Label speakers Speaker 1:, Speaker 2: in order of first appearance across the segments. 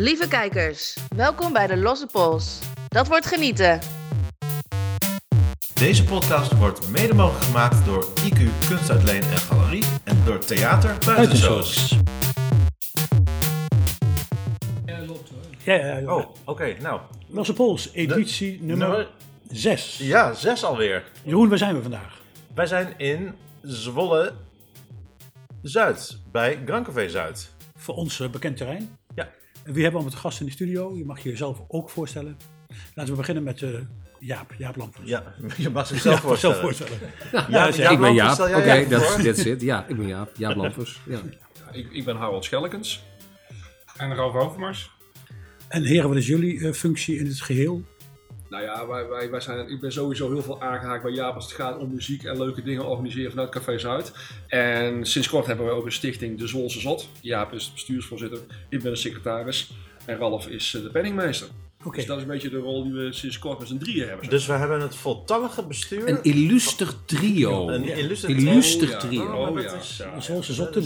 Speaker 1: Lieve kijkers, welkom bij de Losse Pols. Dat wordt genieten.
Speaker 2: Deze podcast wordt mede mogelijk gemaakt door IQ Kunstuitleen en Galerie en door Theater Buitenzoos.
Speaker 3: Ja, ja, ja.
Speaker 2: Oh, oké, nou.
Speaker 3: Losse Pols, editie nummer
Speaker 2: nummer-
Speaker 3: 6.
Speaker 2: Ja, zes alweer.
Speaker 3: Jeroen, waar zijn we vandaag?
Speaker 2: Wij zijn in Zwolle Zuid, bij Grand Café Zuid.
Speaker 3: Voor ons eh, bekend terrein. Wie hebben we allemaal te gast in de studio? Je mag je jezelf ook voorstellen. Laten we beginnen met eh, Jaap, Jaap Lampers.
Speaker 2: Ja, je mag zichzelf
Speaker 3: Ja,
Speaker 2: voorstellen.
Speaker 3: voorstellen.
Speaker 2: Ja,
Speaker 3: Ja,
Speaker 2: Jaap
Speaker 3: ik
Speaker 4: ben Jaap. Oké,
Speaker 2: voor?
Speaker 4: that's it. Ja, ik ben Jaap. Jaap Lampers. Ja.
Speaker 5: Ik, ik ben Harold Schellekens. En Ralf Overmars.
Speaker 3: En heren, wat is jullie eh, functie in het geheel?
Speaker 5: Nou ja, wij, wij, wij zijn, ik ben sowieso heel veel aangehaakt bij Jaap als het gaat om muziek en leuke dingen organiseren vanuit Café Zuid. En sinds kort hebben we ook een stichting De Zwolse Zot. Jaap is de bestuursvoorzitter, ik ben de secretaris en Ralf is eh, de penningmeester.
Speaker 3: Oké.
Speaker 5: Dus dat is een beetje de rol die we sinds kort met z'n drieën hebben.
Speaker 2: Dus we hebben het voltallige bestuur.
Speaker 4: Een illuster trio.
Speaker 2: Een illuster
Speaker 4: Illuster
Speaker 5: Oh, ja.
Speaker 4: trio.
Speaker 5: Oh,
Speaker 2: dat
Speaker 5: ja.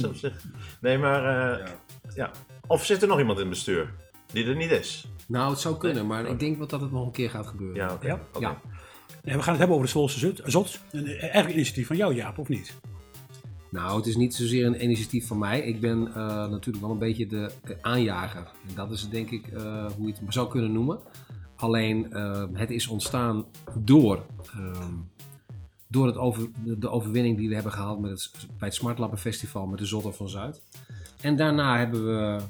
Speaker 2: op zich- Nee, maar eh,
Speaker 5: Ja.
Speaker 2: ja. Of zit er nog iemand in het bestuur die er niet is?
Speaker 4: Nou, het zou kunnen, maar ik denk wel dat het nog een keer gaat gebeuren.
Speaker 2: Ja, oké.
Speaker 3: Ja? Nee, we gaan het hebben over de Zwolse Zut- Zot. Een eh, eigenlijk initiatief van jou, Jaap, of niet?
Speaker 4: Nou, het is niet zozeer een initiatief van mij. Ik ben eh, natuurlijk wel een beetje de aanjager. En dat is denk ik eh, hoe je het zou kunnen noemen. Alleen, eh, het is ontstaan door, ehm, door het over, de, overwinning die we hebben gehaald met het, bij het Smartlappen Festival met de Zotter van Zuid. En daarna hebben we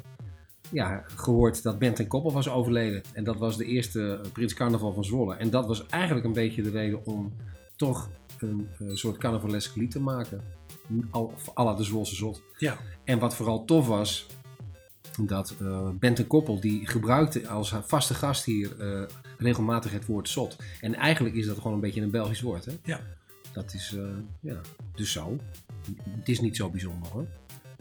Speaker 4: ja, gehoord dat Bent en Koppel was overleden. En dat was de eerste eh, Prins Carnaval van Zwolle. En dat was eigenlijk een beetje de reden om toch een eh, soort carnavalesk lied te maken. Al, à la de Zwolse Zot.
Speaker 3: Ja.
Speaker 4: En wat vooral tof was, dat eh Bent en Koppel die gebruikte als vaste gast hier regelmatig het woord zot. En eigenlijk is dat gewoon een beetje een Belgisch woord. Hè?
Speaker 3: Ja.
Speaker 4: Dat is, ja, dus zo. Het is niet zo bijzonder hoor.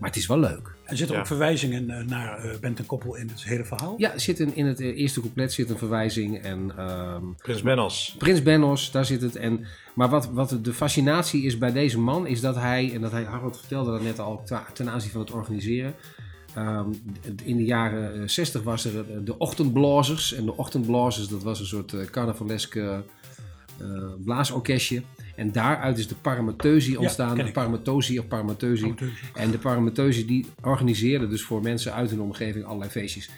Speaker 4: Maar het is wel leuk.
Speaker 3: En zitten er
Speaker 2: Ja.
Speaker 3: ook verwijzingen eh, naar eh, Bent en Koppel in het hele verhaal?
Speaker 4: Ja, zit in, in het eh, eerste couplet zit een verwijzing en ehm,
Speaker 2: Prins Bennos.
Speaker 4: Prins Bennos, daar zit het. En, maar wat, wat de fascinatie is bij deze man, is dat hij, en dat hij, Harold vertelde dat net al ten aanzien van het organiseren. ehm, in de jaren eh, 60 was er de ochtendblazers. En de ochtendblazers, dat was een soort carnavaleske eh blaasorkestje. En daaruit is de Paramateusie ontstaan.
Speaker 3: ken
Speaker 4: de of Paramateusie.
Speaker 3: Amateusie.
Speaker 4: En de Paramateusie die organiseerde dus voor mensen uit hun omgeving allerlei feestjes.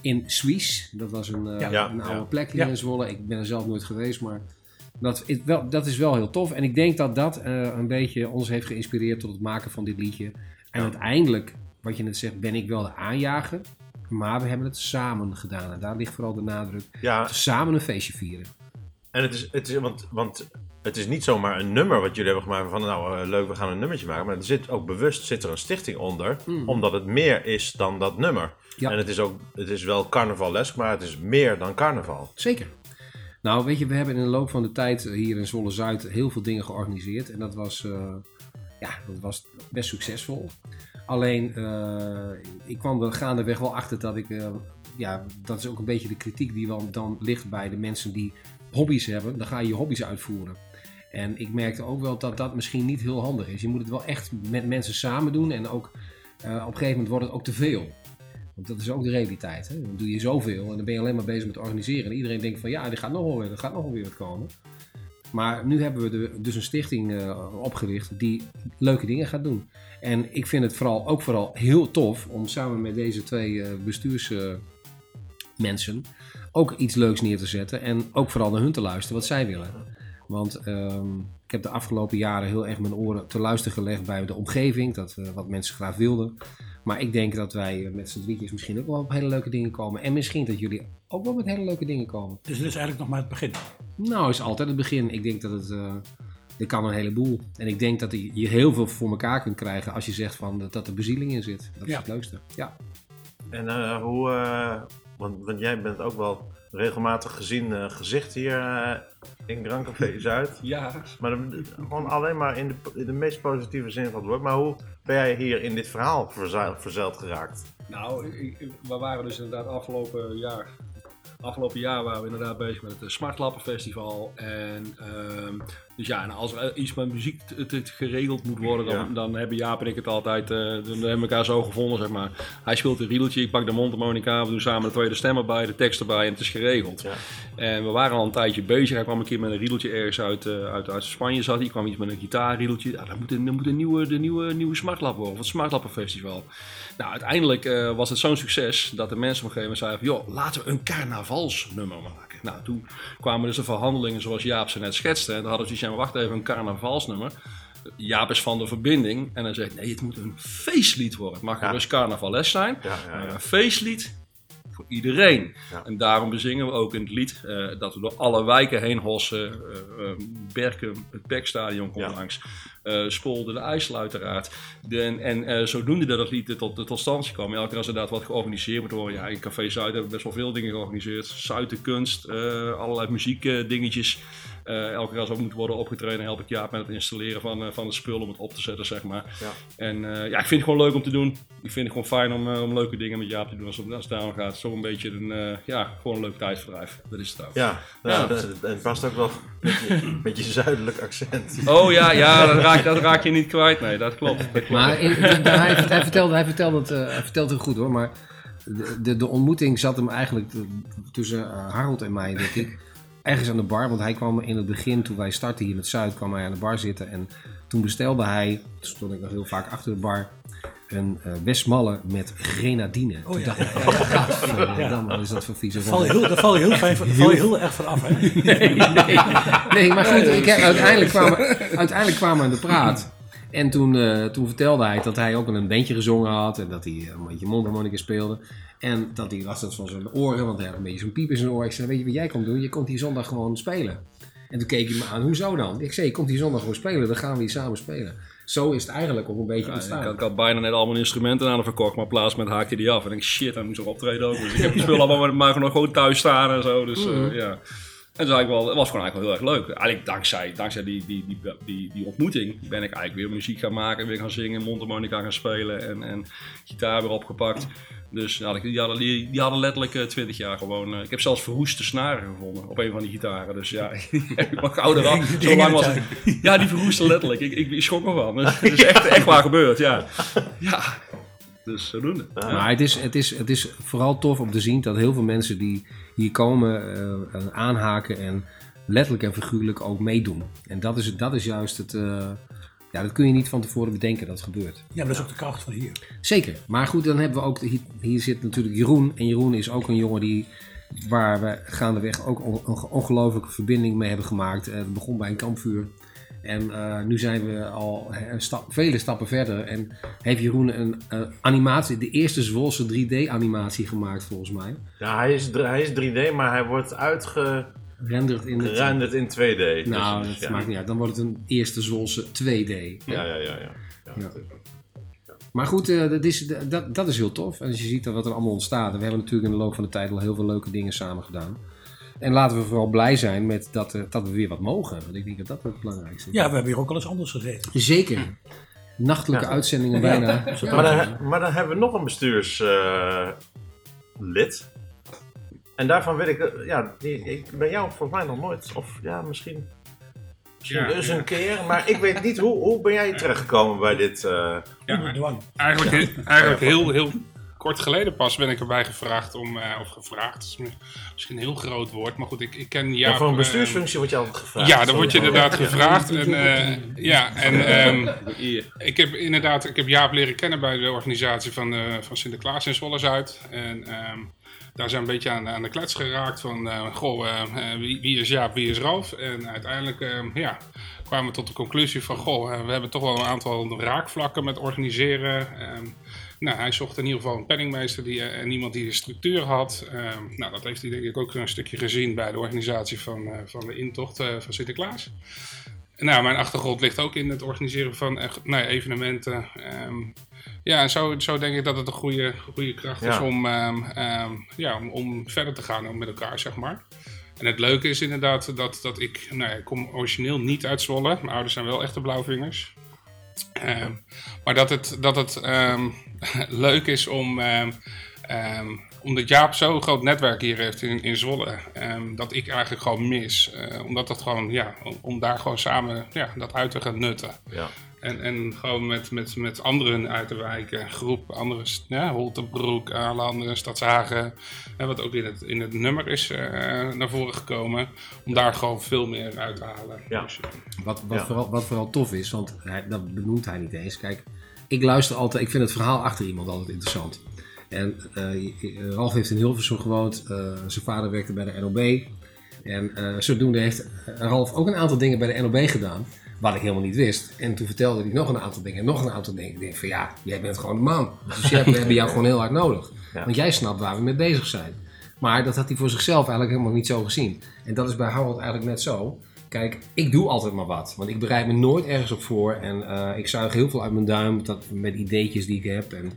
Speaker 4: In Suisse, dat was een, eh,
Speaker 3: Ja.
Speaker 2: Ja,
Speaker 4: een oude
Speaker 2: ja.
Speaker 4: plek hier
Speaker 3: Ja.
Speaker 4: in Zwolle. Ik ben er zelf nooit geweest, maar dat is, wel, dat is wel heel tof. En ik denk dat dat eh, een beetje ons heeft geïnspireerd tot het maken van dit liedje. En uiteindelijk, wat je net zegt, ben ik wel de aanjager. Maar we hebben het samen gedaan. En daar ligt vooral de nadruk.
Speaker 2: Ja,
Speaker 4: Samen een feestje vieren.
Speaker 2: en het is, het is want, want het is niet zomaar een nummer wat jullie hebben gemaakt van nou eh, leuk, we gaan een nummertje maken. Maar er zit ook bewust zit er een stichting onder, omdat het meer is dan dat nummer.
Speaker 4: Ja.
Speaker 2: En het is ook, het is wel carnavalesk, maar het is meer dan carnaval.
Speaker 4: Zeker. Nou, weet je, we hebben in de loop van de tijd hier in Zwolle Zuid heel veel dingen georganiseerd. En dat was, eh, ja, dat was best succesvol. Alleen, eh, ik kwam er gaandeweg wel achter dat ik, ja, dat is ook een beetje de kritiek die dan ligt bij de mensen die hobby's hebben. Dan ga je je hobby's uitvoeren. En ik merkte ook wel dat dat misschien niet heel handig is. Je moet het wel echt met mensen samen doen. En ook eh, op een gegeven moment wordt het ook te veel. Want dat is ook de realiteit. Hè? Dan doe je zoveel en dan ben je alleen maar bezig met organiseren. En iedereen denkt van ja, er gaat nog wel weer, er gaat nog wel weer wat komen. Maar nu hebben we dus een stichting eh, opgericht die leuke dingen gaat doen. En ik vind het vooral, ook vooral heel tof om samen met deze twee eh bestuursmensen ook iets leuks neer te zetten. En ook vooral naar hun te luisteren wat zij willen. Want ehm, ik heb de afgelopen jaren heel erg mijn oren te luisteren gelegd bij de omgeving. Dat, eh, wat mensen graag wilden. Maar ik denk dat wij eh, met z'n drietjes misschien ook wel op hele leuke dingen komen. En misschien dat jullie ook wel met hele leuke dingen komen.
Speaker 3: Dus dit is eigenlijk nog maar het begin.
Speaker 4: Nou, is altijd het begin. Ik denk dat het. eh er kan een heleboel. En ik denk dat je heel veel voor elkaar kunt krijgen als je zegt van, dat- er bezieling in zit. Dat is
Speaker 3: Ja.
Speaker 4: het leukste. Ja.
Speaker 2: En eh, hoe, eh, want, want jij bent ook wel regelmatig gezien eh, gezicht hier eh, in Grand Café Zuid.
Speaker 5: Ja,
Speaker 2: Maar dan- gewoon alleen maar in de, in de meest positieve zin van het woord. Maar hoe ben jij hier in dit verhaal verzeild geraakt?
Speaker 5: nou, ik- ik- we waren dus inderdaad afgelopen jaar Afgelopen jaar waren we inderdaad bezig met het eh, Smartlappen Festival. En ehm, Dus ja, en als er iets met muziek geregeld moet worden, dan,
Speaker 2: Ja.
Speaker 5: dan hebben Jaap en ik het altijd, dan hebben we elkaar zo gevonden, zeg maar. Hij speelt een riedeltje, ik pak de mondharmonica, we doen samen de tweede stem erbij, de tekst erbij en het is geregeld.
Speaker 2: Ja.
Speaker 5: En we waren al een tijdje bezig. Hij kwam een keer met een riedeltje ergens uit, eh, uit, uit Spanje zat. hij. kwam iets met een gitaarriedeltje. Ja, dat moet een, dat moet een nieuwe, de nieuwe, nieuwe Smartlab worden, of het Smartlab Festival. Nou, uiteindelijk eh, was het zo'n succes dat de mensen op een gegeven moment zeiden joh, laten we een carnavalsnummer maken. Nou, toen kwamen dus de verhandelingen zoals Jaap ze net schetste. En dan hadden ze zoiets wacht even, een carnavalsnummer. Jaap is van de verbinding. En dan zegt nee, het moet een feestlied worden. Het mag
Speaker 2: Ja.
Speaker 5: dus carnavales zijn.
Speaker 2: Ja, ja,
Speaker 5: Maar
Speaker 2: ja.
Speaker 5: een feestlied voor iedereen.
Speaker 2: Ja.
Speaker 5: En daarom bezingen we ook in het lied eh, dat we door alle wijken heen hossen. eh eh, Berken, het Bekstadion komt
Speaker 2: Ja.
Speaker 5: langs. Spolder, de IJssel uiteraard. De, en eh, zodoende dat het lied tot, tot stand kwam. Elke keer als er inderdaad wat georganiseerd moet worden. Ja, in Café Zuid hebben we best wel veel dingen georganiseerd. Zuidenkunst, eh allerlei muziekdingetjes. Eh, elke keer als er moet worden opgetreden, help ik Jaap met het installeren van, eh, van de spullen om het op te zetten, zeg maar.
Speaker 2: Ja.
Speaker 5: En eh, ja, ik vind het gewoon leuk om te doen. Ik vind het gewoon fijn om, eh, om leuke dingen met Jaap te doen als het, als het daarom gaat. Zo een beetje een, eh, ja, gewoon een leuk tijdverdrijf. Dat is het ook.
Speaker 2: Ja, nou,
Speaker 5: Ja.
Speaker 2: dat- en het past ook wel met je, met je zuidelijk accent.
Speaker 5: Oh ja, ja dat, raak, dat raak je niet kwijt. Nee, dat klopt. Dat klopt.
Speaker 4: Maar in- hij, hij, vertelde, hij, vertelde het, eh, hij vertelde het goed hoor, maar de, de, de ontmoeting zat hem eigenlijk tussen eh, Harold en mij, denk ik. Ergens aan de bar, want hij kwam in het begin, toen wij startten hier met Zuid, kwam hij aan de bar zitten. En toen bestelde hij, toen stond ik nog heel vaak achter de bar, een eh Westmalle met grenadine.
Speaker 3: Oh
Speaker 4: toen
Speaker 3: ja.
Speaker 4: dacht ik, oh, gadverdamme, wat is dat voor vieze
Speaker 3: Val je heel, daar val je heel, fijn, val je heel erg van af, hè?
Speaker 4: Nee, nee. nee, maar goed, ik, uiteindelijk, kwamen, uiteindelijk kwamen we aan de praat. En toen, eh, toen vertelde hij dat hij ook in een bandje gezongen had. En dat hij een beetje mondharmonica speelde. En dat hij last had van zijn oren, want hij had een beetje zo'n piep in zijn oor. Ik zei, weet je wat jij komt doen? Je komt hier zondag gewoon spelen. En toen keek hij me aan, hoezo dan? Ik zei, je komt hier zondag gewoon spelen, dan gaan we hier samen spelen. Zo is het eigenlijk ook een beetje
Speaker 5: Ja, ik,
Speaker 4: ontstaan.
Speaker 5: had, ik had bijna net al mijn instrumenten aan de verkocht, maar plaats met haakje die af. En ik denk, shit, hij moest nog optreden ook. Dus ik heb die spullen allemaal maar, maar nog gewoon thuis staan en zo. Dus eh, ja. En dat was, eigenlijk wel, het was gewoon eigenlijk wel heel erg leuk. Eigenlijk dankzij, dankzij die, die, die, die, die ontmoeting ben ik eigenlijk weer muziek gaan maken, weer gaan zingen, mondharmonica gaan spelen en, en gitaar weer opgepakt. Dus nou, die, hadden, die, die hadden letterlijk eh, 20 jaar gewoon. eh, ik heb zelfs verroeste snaren gevonden op een van die gitaren. Dus ja, ik mag ouder af.
Speaker 3: Die
Speaker 5: Zo lang was het. Ja, die verroesten letterlijk. Ik, ik, ik schrok ervan. Dus Het is echt, echt waar gebeurd, ja. Ja, dus zodoende.
Speaker 4: Maar het is, het, is, het is vooral tof om te zien dat heel veel mensen die hier komen eh, eh, aanhaken en letterlijk en figuurlijk ook meedoen. En dat is, dat is juist het. eh, ja, dat kun je niet van tevoren bedenken dat het gebeurt.
Speaker 3: Ja, maar dat is ook de kracht van hier.
Speaker 4: Zeker. Maar goed, dan hebben we ook. Hier, hier zit natuurlijk Jeroen. En Jeroen is ook een jongen die. Waar we gaandeweg ook een ongelooflijke verbinding mee hebben gemaakt. Het begon bij een kampvuur. En eh, nu zijn we al een stap, vele stappen verder. En heeft Jeroen een animatie, de eerste Zwolse 3D-animatie gemaakt volgens mij.
Speaker 2: Ja, hij is, hij is 3D, maar hij wordt uitgerenderd
Speaker 4: Renderd in
Speaker 2: in 2D.
Speaker 4: Nou,
Speaker 2: Dus,
Speaker 4: dat
Speaker 2: ja.
Speaker 4: maakt niet uit. Dan wordt het een eerste Zwolse 2D.
Speaker 2: Ja, ja, ja. ja. ja.
Speaker 4: Ja. Maar goed, eh, dat, is, dat, dat is heel tof. En als je ziet wat er allemaal ontstaat. En we hebben natuurlijk in de loop van de tijd al heel veel leuke dingen samen gedaan. En laten we vooral blij zijn met dat, eh, dat we weer wat mogen. Want ik denk dat dat het belangrijkste is.
Speaker 3: Ja, we hebben hier ook al eens anders gezeten.
Speaker 4: Zeker. Nachtelijke
Speaker 2: Ja.
Speaker 4: uitzendingen bijna.
Speaker 2: Maar, dan, maar dan hebben we nog een bestuurslid. en daarvan weet ik, eh, ja, die, ik ben jou volgens mij nog nooit, of ja, misschien,
Speaker 6: Ja, ja.
Speaker 2: een keer, maar ik weet niet hoe, hoe ben jij terechtgekomen bij dit. eh,
Speaker 3: Onder dwang.
Speaker 6: Eigenlijk, eigenlijk heel, heel kort geleden pas ben ik erbij gevraagd om, eh, of gevraagd, is misschien een heel groot woord, maar goed, ik, ik ken
Speaker 2: ja,
Speaker 6: Jaap...
Speaker 2: voor een
Speaker 6: eh,
Speaker 2: bestuursfunctie word je altijd gevraagd.
Speaker 6: ja, dan word je inderdaad gevraagd. En, eh, ja, en ehm, ik heb inderdaad ik heb Jaap leren kennen bij de organisatie van, eh, van Sinterklaas in Zwolle Zuid. En ehm, daar zijn we een beetje aan, aan de klets geraakt van, eh, goh, wie, wie is Jaap, wie is Ralf? En uiteindelijk ehm, ja, kwamen we tot de conclusie van, goh, we hebben toch wel een aantal raakvlakken met organiseren. Ehm, nou, hij zocht in ieder geval een penningmeester die, eh, en iemand die de structuur had. Ehm, nou, dat heeft hij denk ik ook een stukje gezien bij de organisatie van, eh, van de intocht eh, van Sinterklaas. Nou, mijn achtergrond ligt ook in het organiseren van nou evenementen. Ehm, ja, en zo, zo denk ik dat het een goede, goede kracht is om, ehm, ja, om, om verder te gaan met elkaar, zeg maar. En het leuke is inderdaad dat, dat ik, nou ja, ik kom origineel niet uit Zwolle. Mijn ouders zijn wel echte blauwvingers. Ehm, maar dat het, dat het ehm, leuk is om, ehm, omdat Jaap zo'n groot netwerk hier heeft in, in Zwolle, dat ik eigenlijk gewoon mis. Eh, omdat dat gewoon, ja, om, om daar gewoon samen ja, dat uit te gaan nutten.
Speaker 2: Ja.
Speaker 6: En, en gewoon met, met, met anderen uit de wijken, groep, andere, ja, Holtenbroek, Aarlanden, Stadshagen, en wat ook in het, in het nummer is eh, naar voren gekomen, om daar gewoon veel meer uit te halen.
Speaker 2: Ja.
Speaker 6: Dus, eh,
Speaker 4: Wat, wat,
Speaker 2: Ja.
Speaker 4: vooral, wat vooral tof is, want hij, dat benoemt hij niet eens. Kijk, ik luister altijd, ik vind het verhaal achter iemand altijd interessant. En eh, Ralf heeft in Hilversum gewoond, eh, zijn vader werkte bij de NOB. En eh, zodoende heeft Ralf ook een aantal dingen bij de NOB gedaan, wat ik helemaal niet wist. En toen vertelde hij nog een aantal dingen, en nog een aantal dingen. Ik denk van ja, jij bent gewoon de man. Dus jij- we hebben jou gewoon heel hard nodig.
Speaker 2: Ja.
Speaker 4: Want jij snapt waar we mee bezig zijn. Maar dat had hij voor zichzelf eigenlijk helemaal niet zo gezien. En dat is bij Harold eigenlijk net zo. Kijk, ik doe altijd maar wat. Want ik bereid me nooit ergens op voor. En eh, ik zuig heel veel uit mijn duim dat, met ideetjes die ik heb. En,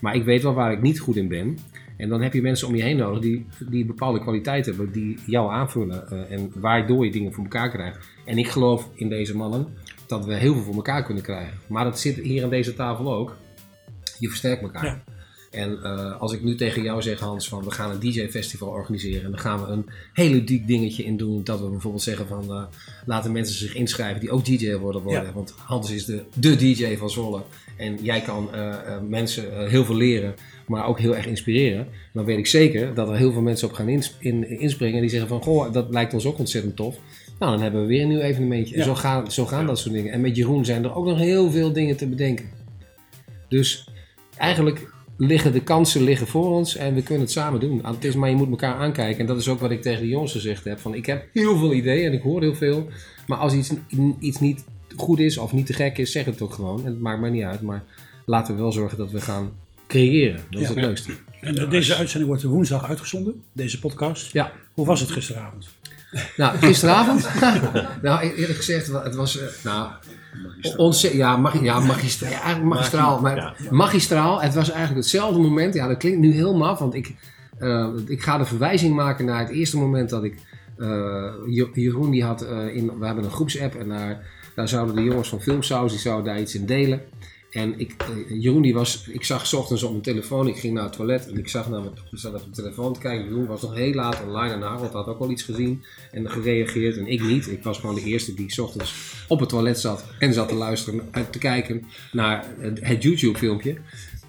Speaker 4: maar ik weet wel waar ik niet goed in ben. En dan heb je mensen om je heen nodig die, die bepaalde kwaliteit hebben. Die jou aanvullen. eh, en waardoor je dingen voor elkaar krijgt. En ik geloof in deze mannen dat we heel veel voor elkaar kunnen krijgen. Maar dat zit hier aan deze tafel ook. Je versterkt elkaar.
Speaker 3: Ja.
Speaker 4: En eh, als ik nu tegen jou zeg, Hans, van we gaan een DJ-festival organiseren. En dan gaan we een hele dik dingetje in doen. Dat we bijvoorbeeld zeggen van eh, laten mensen zich inschrijven die ook DJ worden. worden.
Speaker 3: Ja.
Speaker 4: Want Hans is de, de DJ van Zwolle. En jij kan mensen heel veel leren, maar ook heel erg inspireren. Dan weet ik zeker dat er heel veel mensen op gaan ins- in, inspringen. En die zeggen van goh, dat lijkt ons ook ontzettend tof. Nou, dan hebben we weer een nieuw evenementje. En
Speaker 3: Ja.
Speaker 4: zo gaan, zo gaan dat soort dingen. En met Jeroen zijn er ook nog heel veel dingen te bedenken. Dus eigenlijk liggen de kansen liggen voor ons en we kunnen het samen doen. Het is maar je moet elkaar aankijken. En dat is ook wat ik tegen de jongens gezegd heb. Van, ik heb heel veel ideeën en ik hoor heel veel. Maar als iets, iets niet goed is of niet te gek is, zeg het ook gewoon. En het maakt mij niet uit. Maar laten we wel zorgen dat we gaan creëren. Dat is het leukste.
Speaker 3: En deze uitzending wordt woensdag uitgezonden, deze podcast.
Speaker 4: Ja.
Speaker 3: Hoe was het gisteravond?
Speaker 4: Nou, gisteravond. nou, eerlijk gezegd, het was. eh, nou, ontze- ja, mag, ja, magistraal. Ja, magistraal. Maar magistraal. Het was eigenlijk hetzelfde moment. Ja, dat klinkt nu heel maf, want ik, eh, ik ga de verwijzing maken naar het eerste moment dat ik. eh, Jeroen die had in. We hebben een groepsapp en daar, daar zouden de jongens van Filmsaus die zouden daar iets in delen. En ik, eh, Jeroen die was, ik zag ochtends op mijn telefoon, ik ging naar het toilet en ik zag naar mijn, zat op mijn telefoon te kijken. Jeroen was nog heel laat online en Harold had ook wel iets gezien en gereageerd en ik niet. Ik was gewoon de eerste die ochtends op het toilet zat en zat te luisteren en te kijken naar het, het YouTube filmpje.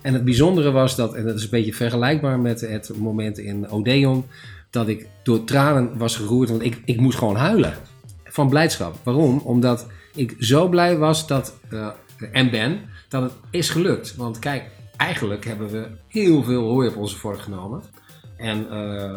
Speaker 4: En het bijzondere was dat, en dat is een beetje vergelijkbaar met het moment in Odeon, dat ik door tranen was geroerd, want ik, ik moest gewoon huilen. Van blijdschap. Waarom? Omdat ik zo blij was dat, eh, en ben, dat het is gelukt. Want kijk, eigenlijk hebben we heel veel hooi op onze vork genomen. En, eh,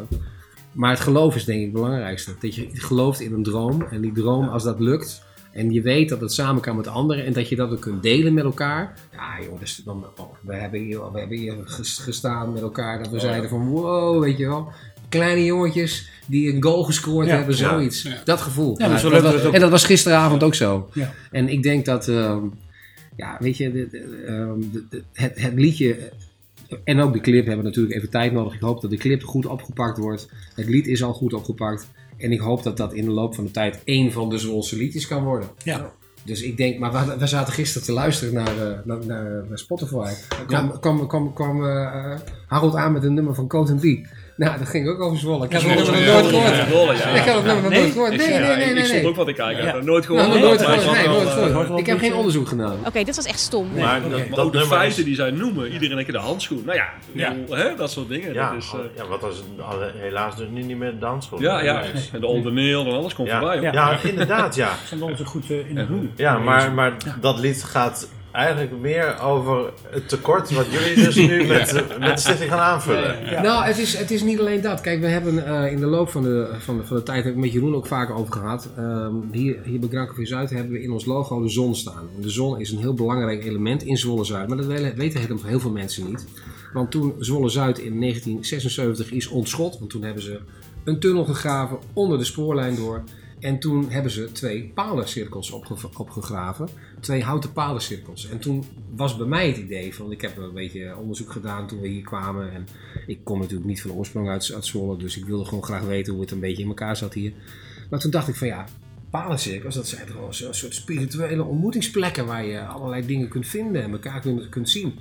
Speaker 4: maar het geloof is denk ik het belangrijkste. Dat je gelooft in een droom. En die droom, als dat lukt, en je weet dat het samen kan met anderen en dat je dat ook kunt delen met elkaar. Ja, joh, dus dan, oh, we, hebben hier, we hebben hier ges- gestaan met elkaar dat we zeiden van wow, weet je wel. Kleine jongetjes die een goal gescoord
Speaker 3: Ja.
Speaker 4: hebben, zoiets.
Speaker 6: Ja.
Speaker 4: Dat gevoel. Dat was- en dat was gisteravond ook zo. En ik denk dat, ehm, ja, weet je, de- de- ehm, de- het, het liedje en ook de clip hebben natuurlijk even tijd nodig. Ik hoop dat de clip goed opgepakt wordt. Het lied is al goed opgepakt. En ik hoop dat dat in de loop van de tijd één van de Zwolse liedjes kan worden.
Speaker 3: Ja.
Speaker 4: Dus ik denk, maar we, we zaten gisteren te luisteren naar, eh, naar, naar, naar Spotify. Kwam, kwam, kwam, kwam eh, Harold aan met een nummer van Coat B. Nou, dat ging ook over Zwolle. Ik heb het nummer nog nooit gehoord. Ik heb het nummer nog nooit gehoord.
Speaker 5: Ik,
Speaker 4: Nee, nee, nee,
Speaker 5: ik stond ook wat te kijken. Ik heb nooit
Speaker 4: Nou,
Speaker 5: gehoord.
Speaker 4: nooit gehoord. Nee, nooit
Speaker 5: eh,
Speaker 4: gehoord. Ik heb
Speaker 3: een
Speaker 4: geen onderzoek gedaan.
Speaker 7: Oké, dit was echt stom.
Speaker 2: Maar
Speaker 5: ook de feiten die zij noemen, iedereen een keer de handschoen. Nou ja, dat soort dingen.
Speaker 2: Ja,
Speaker 5: dat is, eh,
Speaker 2: ja, wat als helaas dus nu niet meer de handschoen.
Speaker 5: ja, ja. De Olde Neel en alles komt voorbij.
Speaker 2: Ja, inderdaad, ja.
Speaker 3: Zijn we ons goed eh, in de groen?
Speaker 2: Ja, maar, maar dat lied gaat eigenlijk meer over het tekort wat jullie dus nu met, met de stichting gaan aanvullen.
Speaker 4: Nou, het is, het is niet alleen dat. Kijk, we hebben eh, in de loop van de, van de, van de tijd, heb ik met Jeroen ook vaker over gehad. Ehm, hier, hier bij Granke Zuid hebben we in ons logo de zon staan. De zon is een heel belangrijk element in Zwolle Zuid. Maar dat weten heel veel mensen niet. Want toen Zwolle Zuid in 1976 is ontschot, want toen hebben ze een tunnel gegraven onder de spoorlijn door. En toen hebben ze twee palencirkels opge- opgegraven. Twee houten palencirkels. En toen was bij mij het idee van... Ik heb een beetje onderzoek gedaan toen we hier kwamen. En ik kom natuurlijk niet van oorsprong uit, uit Zwolle. Dus ik wilde gewoon graag weten hoe het een beetje in elkaar zat hier. Maar toen dacht ik van ja... Palencirkels, dat zijn wel zo'n soort spirituele ontmoetingsplekken... waar je allerlei dingen kunt vinden en elkaar kunt, kunt zien.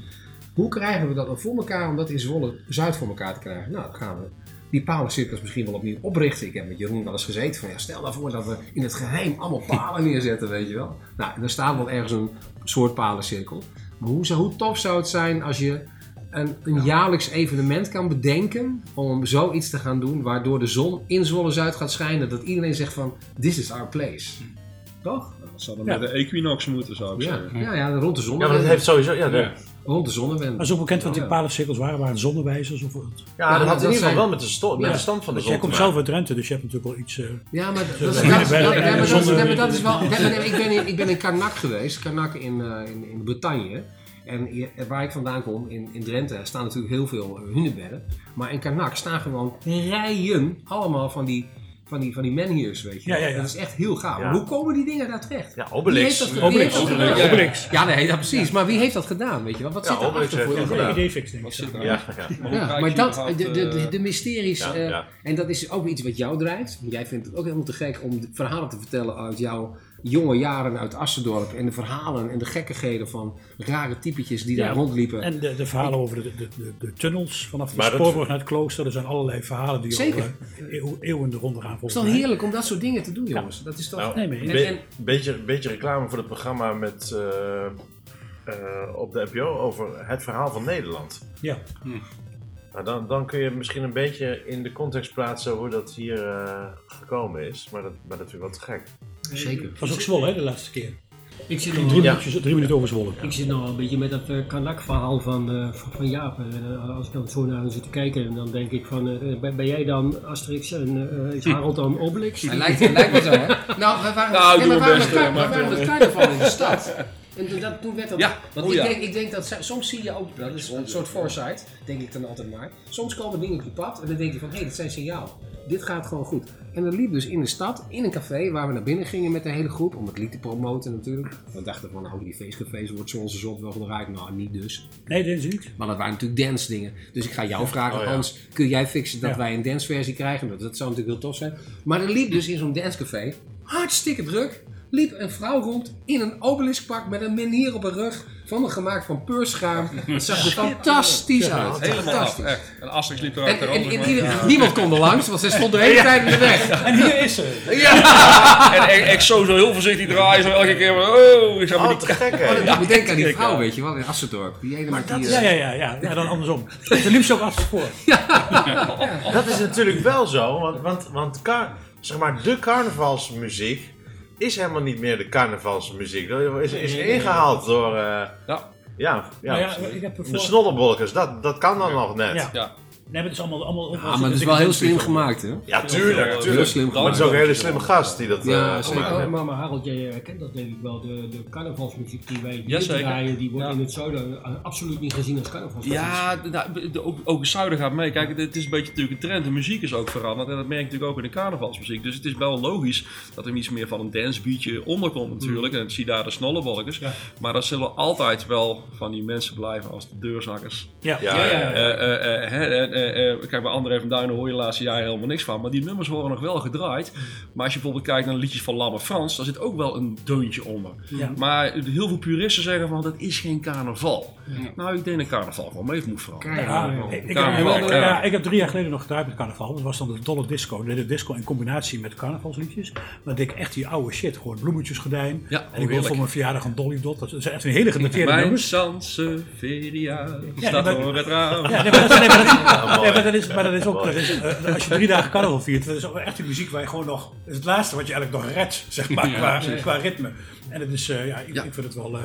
Speaker 4: Hoe krijgen we dat dan voor elkaar om dat in Zwolle Zuid voor elkaar te krijgen? Nou, dan gaan we die palencirkels misschien wel opnieuw oprichten. Ik heb met Jeroen wel eens gezeten van ja, stel nou voor dat we in het geheim allemaal palen neerzetten, weet je wel. Nou, er staat wel ergens een soort palencirkel. Maar hoe, zou, hoe tof zou het zijn als je een, een jaarlijks evenement kan bedenken om zoiets te gaan doen waardoor de zon in Zwolle Zuid gaat schijnen, dat iedereen zegt van this is our place. Toch?
Speaker 5: Dat zou dan
Speaker 3: Ja.
Speaker 5: met de Equinox moeten, zou ik
Speaker 4: Ja,
Speaker 5: zeggen.
Speaker 4: ja, ja rond de
Speaker 2: Ja, maar dat heeft sowieso... Ja, de,
Speaker 4: Rond de zonnewende.
Speaker 3: Dat is ook bekend wat die
Speaker 4: Ja.
Speaker 3: palencirkels waren, waren het zonnewijzers of wat.
Speaker 2: ja,
Speaker 4: Ja,
Speaker 2: dat had in ieder geval wel met de, sto- met
Speaker 4: Ja.
Speaker 2: de stand van de
Speaker 3: Want jij
Speaker 2: zon te
Speaker 3: komt zelf uit Drenthe, dus je hebt natuurlijk wel iets... eh,
Speaker 4: Ja, maar dat, is- wel. Ik ben in, ik ben in Karnak geweest, Karnak in, eh, in, in Bretagne. En hier- waar ik vandaan kom, in, in Drenthe, staan natuurlijk heel veel eh, hunebedden. Maar in Karnak staan gewoon rijen allemaal van die, van die, van die menhirs, weet je.
Speaker 3: Ja,
Speaker 4: wel.
Speaker 3: ja, ja.
Speaker 4: Dat is echt heel gaaf.
Speaker 2: Ja.
Speaker 4: Maar hoe komen die dingen daar terecht?
Speaker 2: Ja,
Speaker 4: Wie
Speaker 2: Obelix.
Speaker 4: heeft dat, wie
Speaker 3: Obelix,
Speaker 4: heeft dat
Speaker 3: Obelix,
Speaker 4: gedaan?
Speaker 3: Obelix.
Speaker 4: Ja, nee, dat precies. Maar wie heeft dat gedaan, weet je? Wat
Speaker 2: Ja,
Speaker 4: zit er
Speaker 2: Obelix
Speaker 4: achter voor
Speaker 2: heeft dat
Speaker 4: idee?
Speaker 2: gedaan.
Speaker 3: idee fix, denk
Speaker 5: Wat
Speaker 3: ik.
Speaker 5: zit daar?
Speaker 2: Ja, ja.
Speaker 5: Maar
Speaker 4: dat, de, de, de,
Speaker 5: eh,
Speaker 4: mysteries,
Speaker 2: Ja,
Speaker 4: eh,
Speaker 2: ja.
Speaker 4: en dat is ook iets wat jou drijft. Jij vindt het ook helemaal te gek om de verhalen te vertellen uit jouw jonge jaren uit Assendorp. En de verhalen en de gekkigheden van rare typetjes die daar
Speaker 3: Ja,
Speaker 4: rondliepen.
Speaker 3: En de, de verhalen over de, de, de, de tunnels vanaf de spoorbrug naar het klooster. Er zijn allerlei verhalen die
Speaker 4: Zeker.
Speaker 3: al eh, eeuw- eeuwen de ronde gaan
Speaker 4: het is
Speaker 3: mij.
Speaker 4: heerlijk om dat soort dingen te doen, jongens. Dat is toch...
Speaker 2: Nou,
Speaker 3: Nee,
Speaker 2: een
Speaker 4: en-
Speaker 2: be-
Speaker 4: en-
Speaker 2: beetje, beetje reclame voor het programma met, eh, eh, op de NPO over het verhaal van Nederland.
Speaker 3: Ja,
Speaker 2: Nou, dan, dan kun je misschien een beetje in de context plaatsen hoe dat hier gekomen is. Maar dat, maar dat vind ik wel te gek.
Speaker 4: Zeker.
Speaker 3: dat was ook Zwolle hè, de laatste keer.
Speaker 7: Ik zit
Speaker 3: Drie,
Speaker 7: nog,
Speaker 2: Ja.
Speaker 3: minuutjes, drie minuten over Zwolle.
Speaker 7: ik zit nog een beetje met dat uh, Kanak-verhaal van, eh, van, van Jaap. En, eh, als ik dan zo naar hem zit te kijken, dan denk ik van, eh, ben, ben jij dan Asterix en eh, is Harold dan Obelix?
Speaker 4: Hij lijkt, hij lijkt wel zo, hè? Nou, we waren,
Speaker 5: Nou,
Speaker 4: nee, we waren,
Speaker 5: best,
Speaker 4: we carnaval in de stad. En toen, dat, toen werd dat...
Speaker 5: Ja,
Speaker 4: want
Speaker 5: oh
Speaker 4: ik,
Speaker 5: ja.
Speaker 4: denk, ik denk dat zij- soms zie je ook, dat is een soort foresight, denk ik dan altijd maar. Soms komen dingen op je pad en dan denk je van, hé, hey, dit zijn signaal. Dit gaat gewoon goed. En dat liep dus in de stad, in een café, waar we naar binnen gingen met de hele groep, om het lied te promoten natuurlijk. We dachten van, nou, die feestcafés wordt zoals zot wel gedraaid. Nou, niet dus.
Speaker 3: Nee, dat is niet.
Speaker 4: Maar dat waren natuurlijk dance dingen. Dus ik ga jou vragen,
Speaker 2: Oh ja.
Speaker 4: Hans, kun jij fixen dat
Speaker 3: Ja.
Speaker 4: wij een danceversie krijgen? Nou, dat zou natuurlijk heel tof zijn. Maar er liep dus in zo'n dancecafé, hartstikke druk, liep een vrouw rond in een obeliskpak met een menier op haar rug, van gemaakt van peurschuim. Het zag er fantastisch uit.
Speaker 5: Helemaal af,
Speaker 4: Fantastisch.
Speaker 5: echt. En Asterix liep
Speaker 4: En,
Speaker 5: eruit.
Speaker 4: en, en ieder- niemand kon er langs, want ze stond de hele tijd in de weg.
Speaker 3: En hier is ze.
Speaker 5: En ik, ik zo zo heel voorzichtig draaien, zo elke keer van, oh, ik maar
Speaker 2: Oh,
Speaker 5: die
Speaker 2: te gek
Speaker 4: Oh,
Speaker 2: hè?
Speaker 4: dat doet me denken aan die vrouw, weet je wel, in Assendorp. Die ene met die...
Speaker 3: Ja, ja, ja, ja, ja, dan andersom. Ze liep ze ook achter voor.
Speaker 2: Dat is natuurlijk wel zo, want, want, want zeg maar, de carnavalsmuziek is helemaal niet meer de carnavalsmuziek. Dat is, is ingehaald door, eh,
Speaker 5: Ja.
Speaker 2: ja, ja,
Speaker 3: Nou ja, ik heb
Speaker 2: de snollebolkers. Dat, dat kan dan nog net.
Speaker 3: Ja.
Speaker 5: Ja.
Speaker 3: Nee, maar het is allemaal... allemaal
Speaker 4: Ja, maar het is wel heel slim gemaakt, hè?
Speaker 2: Ja, tuurlijk,
Speaker 5: Heel
Speaker 4: slim
Speaker 2: Maar het is ook een hele slimme gast die dat
Speaker 4: Ja,
Speaker 2: eh,
Speaker 4: zeker.
Speaker 2: gemaakt
Speaker 7: maar, maar Harold, jij eh, kent dat denk ik wel. De, de carnavalsmuziek die wij hier draaien, die wordt
Speaker 5: Ja.
Speaker 7: in het zuiden eh, absoluut niet gezien als carnavalsmuziek.
Speaker 5: Ja, de- ook, ook het zuiden gaat mee. Kijk, het is een beetje natuurlijk een trend. De muziek is ook veranderd. En dat merk je natuurlijk ook in de carnavalsmuziek. Dus het is wel logisch dat er iets meer van een dancebeatje onderkomt natuurlijk. En zie daar de snollebolletjes.
Speaker 3: Ja.
Speaker 5: Maar dat zullen altijd wel van die mensen blijven als de deurzakkers.
Speaker 3: Ja,
Speaker 2: Ja,
Speaker 3: ja,
Speaker 2: ja,
Speaker 3: ja.
Speaker 5: Eh, eh, eh, eh, eh, kijk, bij André van Duinen hoor je de laatste jaren helemaal niks van. Maar die nummers worden nog wel gedraaid. Maar als je bijvoorbeeld kijkt naar de liedjes van Lamme Frans, daar zit ook wel een deuntje onder.
Speaker 3: Ja.
Speaker 5: Maar heel veel puristen zeggen van dat is geen carnaval. Nou, ik denk dat carnaval gewoon mee moet veranderen.
Speaker 3: Ja, ik, ik,
Speaker 5: Carnaval,
Speaker 3: heb,
Speaker 5: ja.
Speaker 3: ik heb drie jaar geleden nog gedraaid met carnaval. Dat was dan de dolle disco. De disco in combinatie met carnavalsliedjes. Deed ik echt die oude shit. Gewoon bloemetjes gedijn.
Speaker 5: Ja,
Speaker 3: en ik
Speaker 5: oh,
Speaker 3: wil voor mijn verjaardag een dolly dot. Dat zijn echt een hele gedateerde
Speaker 5: Mijn
Speaker 3: nummers.
Speaker 5: Sanseveria staat
Speaker 3: maar-
Speaker 5: voor het raam.
Speaker 3: Ja, nee, maar dat, nee, maar dat, nee, maar dat is, maar dat is ook, dat is, als je drie dagen carnaval viert, dat is ook echt die muziek waar je gewoon nog, dat is het laatste wat je eigenlijk nog redt, zeg maar, qua, qua ritme. En het is, eh, ja, ik,
Speaker 5: Ja.
Speaker 3: ik vind het wel, eh,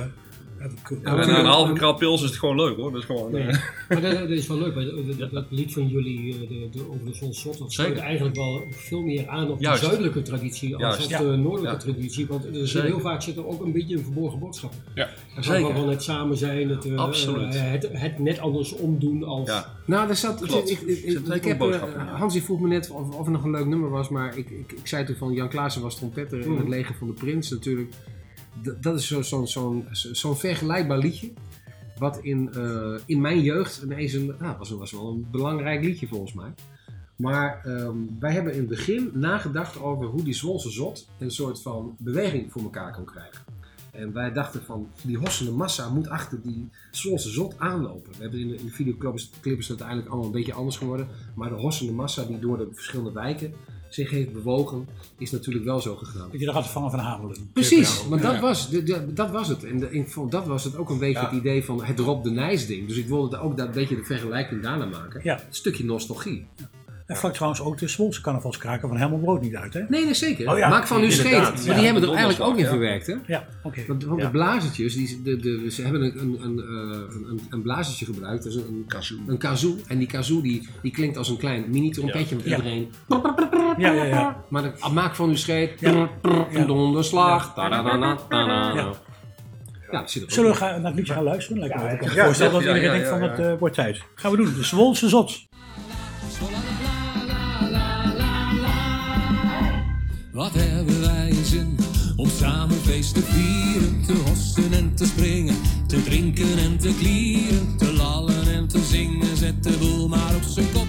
Speaker 3: ja,
Speaker 5: En een halve kraal pils is het gewoon leuk hoor. Dat is gewoon.
Speaker 7: Nee.
Speaker 5: eh,
Speaker 7: Maar dat, dat is wel leuk. maar Dat, dat, dat lied van jullie eh, de, de, over de dat sluit eigenlijk wel veel meer aan op
Speaker 5: Juist.
Speaker 7: de zuidelijke traditie als op
Speaker 3: Ja.
Speaker 7: de noordelijke
Speaker 5: Ja.
Speaker 7: traditie. Want er zit heel vaak zit er ook een beetje een verborgen boodschap.
Speaker 6: Ja.
Speaker 7: Er gaat
Speaker 5: Zeker.
Speaker 7: wel van het samen zijn, het, eh,
Speaker 5: Absoluut.
Speaker 7: het, het net andersom doen als...
Speaker 5: ja.
Speaker 4: Nou, er zat,
Speaker 5: Klopt.
Speaker 4: ik, ik, heb,
Speaker 5: een boodschap in.
Speaker 4: Hans die vroeg me net of, of er nog een leuk nummer was, maar ik, ik, ik zei toen van Jan Klaassen was trompetter in het leger van de prins natuurlijk. Dat is zo'n zo, zo, vergelijkbaar liedje, wat in, eh, in mijn jeugd ineens een, nou, was, was wel een belangrijk liedje volgens mij. Maar ehm, wij hebben in het begin nagedacht over hoe die Zwolse Zot een soort van beweging voor elkaar kon krijgen. En wij dachten van, die hossende massa moet achter die Zwolse zot aanlopen. We hebben in de, videoclip is, clip is het uiteindelijk allemaal een beetje anders geworden. Maar de hossende massa die door de verschillende wijken zich heeft bewogen, is natuurlijk wel zo gegaan.
Speaker 3: Dat je eruit vangen van Hamelen.
Speaker 4: Precies, maar dat, was, de, de- dat was het. En de, ik vond, dat was het ook een beetje het idee van het Rob de Nijs ding. Dus ik wilde ook dat beetje de vergelijking daarna maken.
Speaker 3: Ja.
Speaker 4: Een stukje nostalgie.
Speaker 3: En vlak trouwens ook de Zwolse carnavalskraken van Helmut Brood niet uit, hè?
Speaker 4: Nee, nee zeker.
Speaker 3: Oh ja,
Speaker 4: Maak van uw scheet. Maar
Speaker 2: Ja,
Speaker 4: die hebben er eigenlijk ook in
Speaker 5: donderslag,
Speaker 4: verwerkt, hè?
Speaker 3: Ja, oké.
Speaker 4: Want, want
Speaker 2: Ja.
Speaker 4: de blazertjes, die, de, de, ze hebben een, een, een, eh, een, een blazertje gebruikt. Dat is een,
Speaker 5: Kazoo.
Speaker 4: een kazoo. En die kazoo die, die klinkt als een klein mini-trompetje met
Speaker 3: Ja.
Speaker 4: iedereen.
Speaker 3: Ja, ja, ja.
Speaker 4: Maar de, maak van uw scheet.
Speaker 3: Ja.
Speaker 4: Een donderslag.
Speaker 3: Ja.
Speaker 4: Ja, dat
Speaker 3: Zullen we gaan, naar het liedje gaan luisteren? Lijkt me. Ik kan me
Speaker 2: Ja,
Speaker 3: voorstellen dat
Speaker 5: ja,
Speaker 3: iedereen
Speaker 5: ja,
Speaker 3: denkt van
Speaker 5: ja,
Speaker 3: het
Speaker 5: ja.
Speaker 3: eh, wordt tijd. Gaan we doen. De Zwolse zot.
Speaker 8: Wat hebben wij zin om samen feest te vieren, te hossen en te springen, te drinken en te klieren, te lallen en te zingen. Zet de boel maar op zijn kop,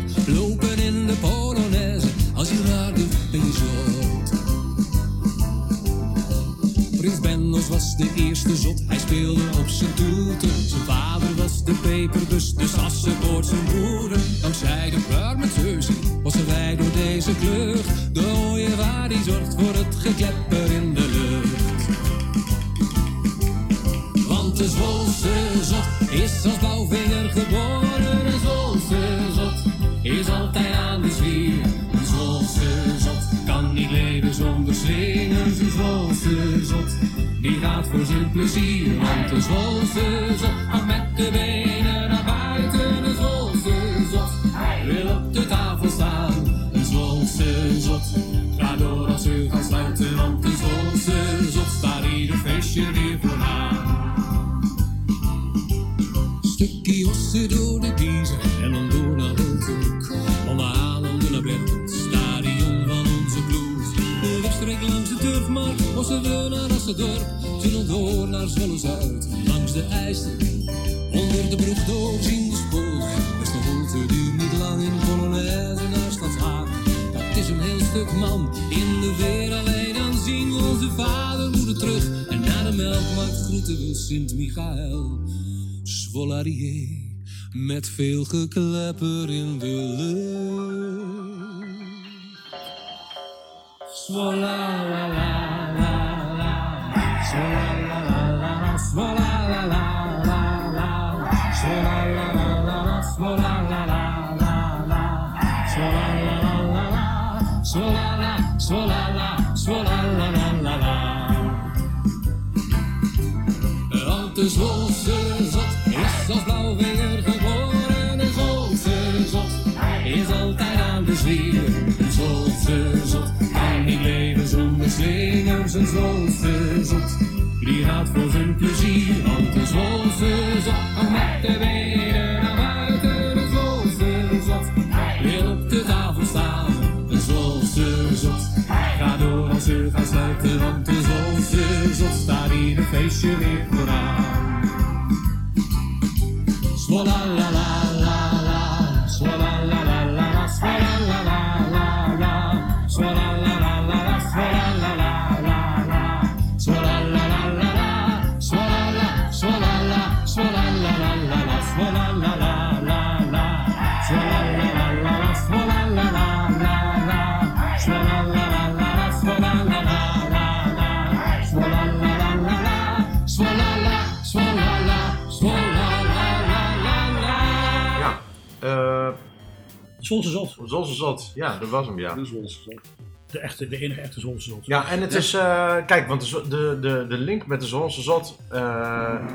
Speaker 8: voor zijn plezier. Want de Zwolse zot gaat met de benen naar buiten. Een Zwolse zot wil op de tafel staan. Een Zwolse zot gaat door als u gaat sluiten. Want een Zwolse zot staat ieder feestje weer vooraan. Stukje ossen door de kiezer en dan door naar Hultenbroek. Om Haalende naar Bert, het stadion van onze ploeg. De wegstreek langs de Turfmarkt, Bossen we naar Assendorp. Door naar Zwolle-Zuid, langs de IJssel. Onder de brug door de spoor. Best een holte duurt niet lang in Polonaise naar Stadshaag. Dat is een heel stuk man in de weer alleen. Dan zien we onze vader, moeder terug. En na de melkmarkt groeten we Sint-Michael. Zwolarier, met veel geklepper in de lucht. Swola de Zwolse zot is als blauwvinger geboren. Een Zwolse zot is altijd aan de zwier. Een Zwolse zot kan niet leven zonder slingers. Een Zwolse zot die gaat voor zijn plezier. Want een Zwolse zot met de benen naar buiten. Een Zwolse zot wil op de tafel staan. Een Zwolse zot gaat door als u gaat sluiten. Want een Zwolse zot staat ieder feestje weer vooraan. Swola la la la
Speaker 3: Zwolse zot.
Speaker 2: Ja, dat was hem, ja.
Speaker 5: De Zwolse zot.
Speaker 3: De, echte, de enige echte Zwolse zot.
Speaker 2: Ja, en het is... eh, kijk, want de, de, de, de link met de Zolse Zot... eh,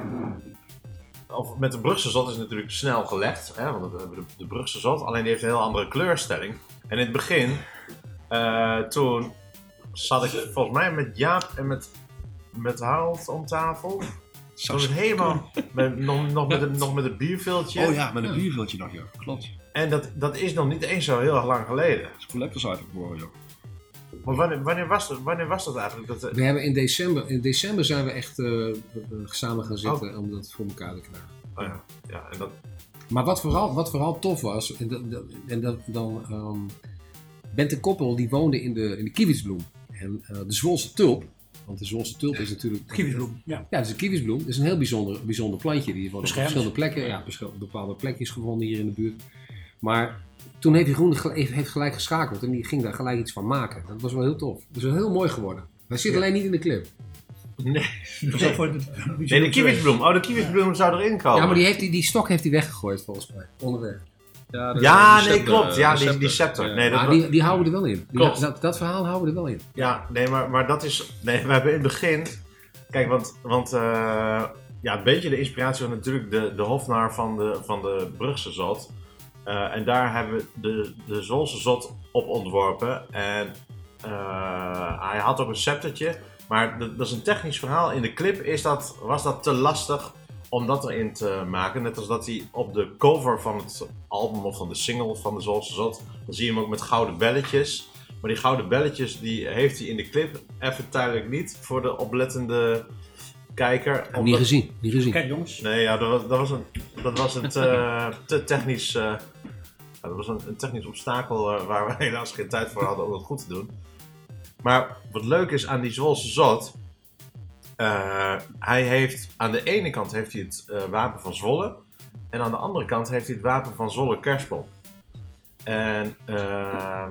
Speaker 2: of met de Brugse Zot is natuurlijk snel gelegd. Hè, want we hebben de, de Brugse Zot. Alleen die heeft een heel andere kleurstelling. En in het begin... eh, toen zat ik volgens mij met Jaap en met, met Harold om tafel. Toen was het helemaal... Met, nog, nog, met een, nog met een bierviltje.
Speaker 5: Oh ja, met een bierveeltje nog, ja. Klopt.
Speaker 2: En dat, dat is nog niet eens zo heel erg lang geleden.
Speaker 5: Dat is collectors item geworden, joh.
Speaker 2: Maar wanneer, wanneer, was, dat, wanneer was dat eigenlijk? Dat, eh,
Speaker 4: We hebben in december, in december zijn we echt eh, eh, samen gaan zitten om dat voor elkaar te krijgen.
Speaker 2: oh ja, ja, en dat,
Speaker 4: Maar wat vooral, wat vooral tof was, en, dat, dat- en dat, dan ehm Bente Koppel die woonde in de, in de Kiewietsbloem. En eh, de Zwolse tulp, Want de Zwolse tulp is natuurlijk...
Speaker 3: Kiwisbloem, ja.
Speaker 4: Ja, het is een kiwisbloem. Het is een heel bijzonder, bijzonder plantje. Die wordt op verschillende plekken, ja, bepaalde plekjes gevonden hier in de buurt. Maar toen heeft Jeroen gel- heeft heeft gelijk geschakeld en die ging daar gelijk iets van maken. Dat was wel heel tof. Dat is wel heel mooi geworden. Hij zit alleen niet in de clip.
Speaker 2: Nee,
Speaker 3: voor het-
Speaker 2: nee de kiwisbloem. Oh, de kiwisbloem zou erin komen.
Speaker 4: Ja, maar die, heeft, die, die stok heeft hij weggegooid volgens mij. Onderweg.
Speaker 5: Ja, de-
Speaker 2: Ja,
Speaker 5: de
Speaker 2: nee,
Speaker 5: scepter,
Speaker 2: klopt. Ja,
Speaker 5: de
Speaker 2: die, die scepter.
Speaker 5: Ja.
Speaker 2: Nee, dat,
Speaker 4: Maar die, die houden er wel in. Die-
Speaker 2: Klopt.
Speaker 4: dat, dat verhaal houden we er wel in.
Speaker 2: Ja, nee, maar, maar dat is. Nee, we hebben in het begin. Kijk, want. want eh, ja, een beetje de inspiratie was natuurlijk de, de hofnaar van de, van de Brugse Zot. Eh, en daar hebben we de, de Zolse Zot op ontworpen. En eh, hij had ook een sceptertje. Maar dat, dat is een technisch verhaal. In de clip is dat, was dat te lastig om dat erin te maken. Net als dat hij op de cover van het album of van de single van de Zolse Zot. Dan zie je hem ook met gouden belletjes. Maar die gouden belletjes die heeft hij in de clip even duidelijk niet voor de oplettende kijker.
Speaker 4: Heb niet gezien. Niet gezien.
Speaker 3: Kijk jongens,
Speaker 2: Nee, ja, dat was, dat was, een, dat was een te, te technisch, eh, ja, dat was een, een technisch obstakel eh, waar we helaas geen tijd voor hadden om dat goed te doen. Maar wat leuk is aan die Zwolse Zot, eh, hij heeft aan de ene kant heeft hij het eh, wapen van Zwolle en aan de andere kant heeft hij het wapen van Zwolle Kerspel. En eh,